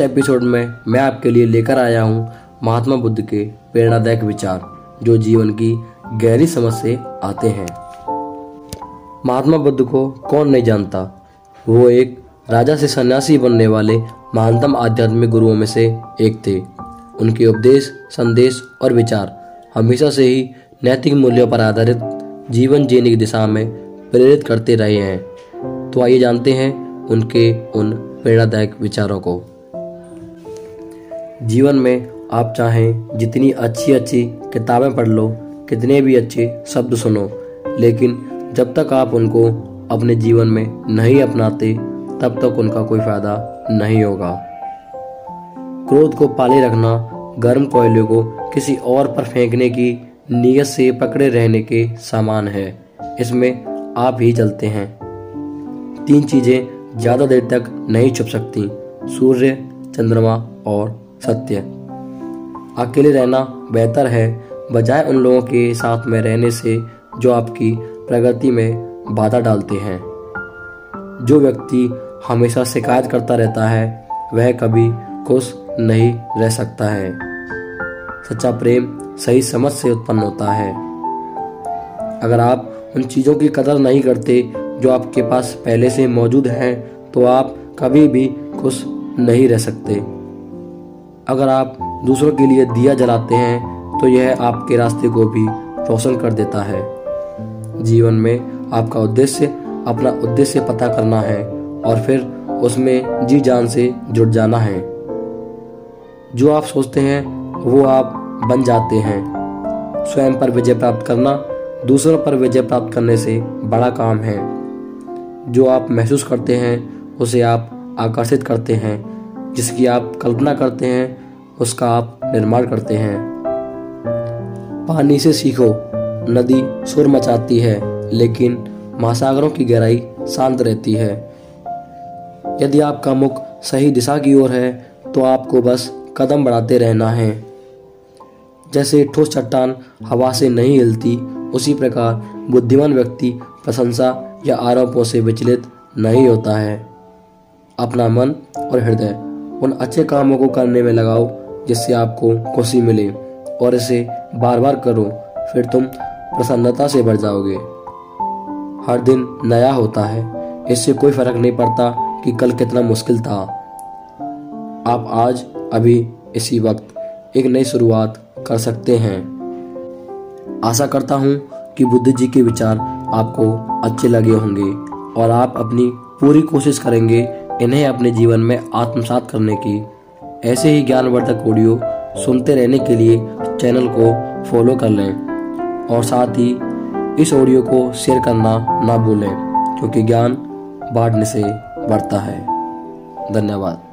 Episode में मैं आपके लिए लेकर आया हूँ महात्मा बुद्ध के प्रेरणादायक विचार, जो जीवन की गहरी समझ से आते हैं। महात्मा बुद्ध को कौन नहीं जानता? वो एक राजा से सन्यासी बनने वाले महानतम आध्यात्मिक गुरुओं में से एक थे। उनके उपदेश, संदेश और विचार हमेशा से ही नैतिक मूल्यों पर आधारित जीवन जीने की दिशा में प्रेरित करते रहे हैं। तो आइए जानते हैं उनके उन प्रेरणादायक विचारों को। जीवन में आप चाहें जितनी अच्छी अच्छी किताबें पढ़ लो, कितने भी अच्छे शब्द सुनो, लेकिन जब तक आप उनको अपने जीवन में नहीं अपनाते, तब तक उनका कोई फ़ायदा नहीं होगा। क्रोध को पाले रखना, गर्म कोयले को किसी और पर फेंकने की नीयत से पकड़े रहने के समान है। इसमें आप ही चलते हैं। तीन चीज़ें ज़्यादा देर तक नहीं छुप सकती, सूर्य, चंद्रमा और सत्य। अकेले रहना बेहतर है, बजाय उन लोगों के साथ में रहने से जो आपकी प्रगति में बाधा डालते हैं। जो व्यक्ति हमेशा शिकायत करता रहता है, वह कभी खुश नहीं रह सकता है। सच्चा प्रेम सही समझ से उत्पन्न होता है। अगर आप उन चीज़ों की कदर नहीं करते जो आपके पास पहले से मौजूद हैं तो आप कभी भी खुश नहीं रह सकते। अगर आप दूसरों के लिए दिया जलाते हैं तो यह आपके रास्ते को भी रोशन कर देता है। जीवन में आपका उद्देश्य, अपना उद्देश्य पता करना है और फिर उसमें जी जान से जुट जाना है। जो आप सोचते हैं, वो आप बन जाते हैं। स्वयं पर विजय प्राप्त करना, दूसरों पर विजय प्राप्त करने से बड़ा काम है। जो आप महसूस करते हैं, उसे आप आकर्षित करते हैं, जिसकी आप कल्पना करते हैं उसका आप निर्माण करते हैं। पानी से सीखो, नदी सुर मचाती है, लेकिन महासागरों की गहराई शांत रहती है। यदि आपका मुख सही दिशा की ओर है तो आपको बस कदम बढ़ाते रहना है। जैसे ठोस चट्टान हवा से नहीं हिलती, उसी प्रकार बुद्धिमान व्यक्ति प्रशंसा या आरोपों से विचलित नहीं होता है। अपना मन और हृदय उन अच्छे कामों को करने में लगाओ जिससे आपको खुशी मिले और इसे बार बार करो, फिर तुम प्रसन्नता से भर जाओगे। हर दिन नया होता है, इससे कोई फ़र्क नहीं पड़ता कि कल कितना मुश्किल था। आप आज अभी इसी वक्त एक नई शुरुआत कर सकते हैं। आशा करता हूँ कि बुद्ध जी के विचार आपको अच्छे लगे होंगे और आप अपनी पूरी कोशिश करेंगे इन्हें अपने जीवन में आत्मसात करने की। ऐसे ही ज्ञानवर्धक ऑडियो सुनते रहने के लिए चैनल को फॉलो कर लें और साथ ही इस ऑडियो को शेयर करना ना भूलें, क्योंकि ज्ञान बांटने से बढ़ता है। धन्यवाद।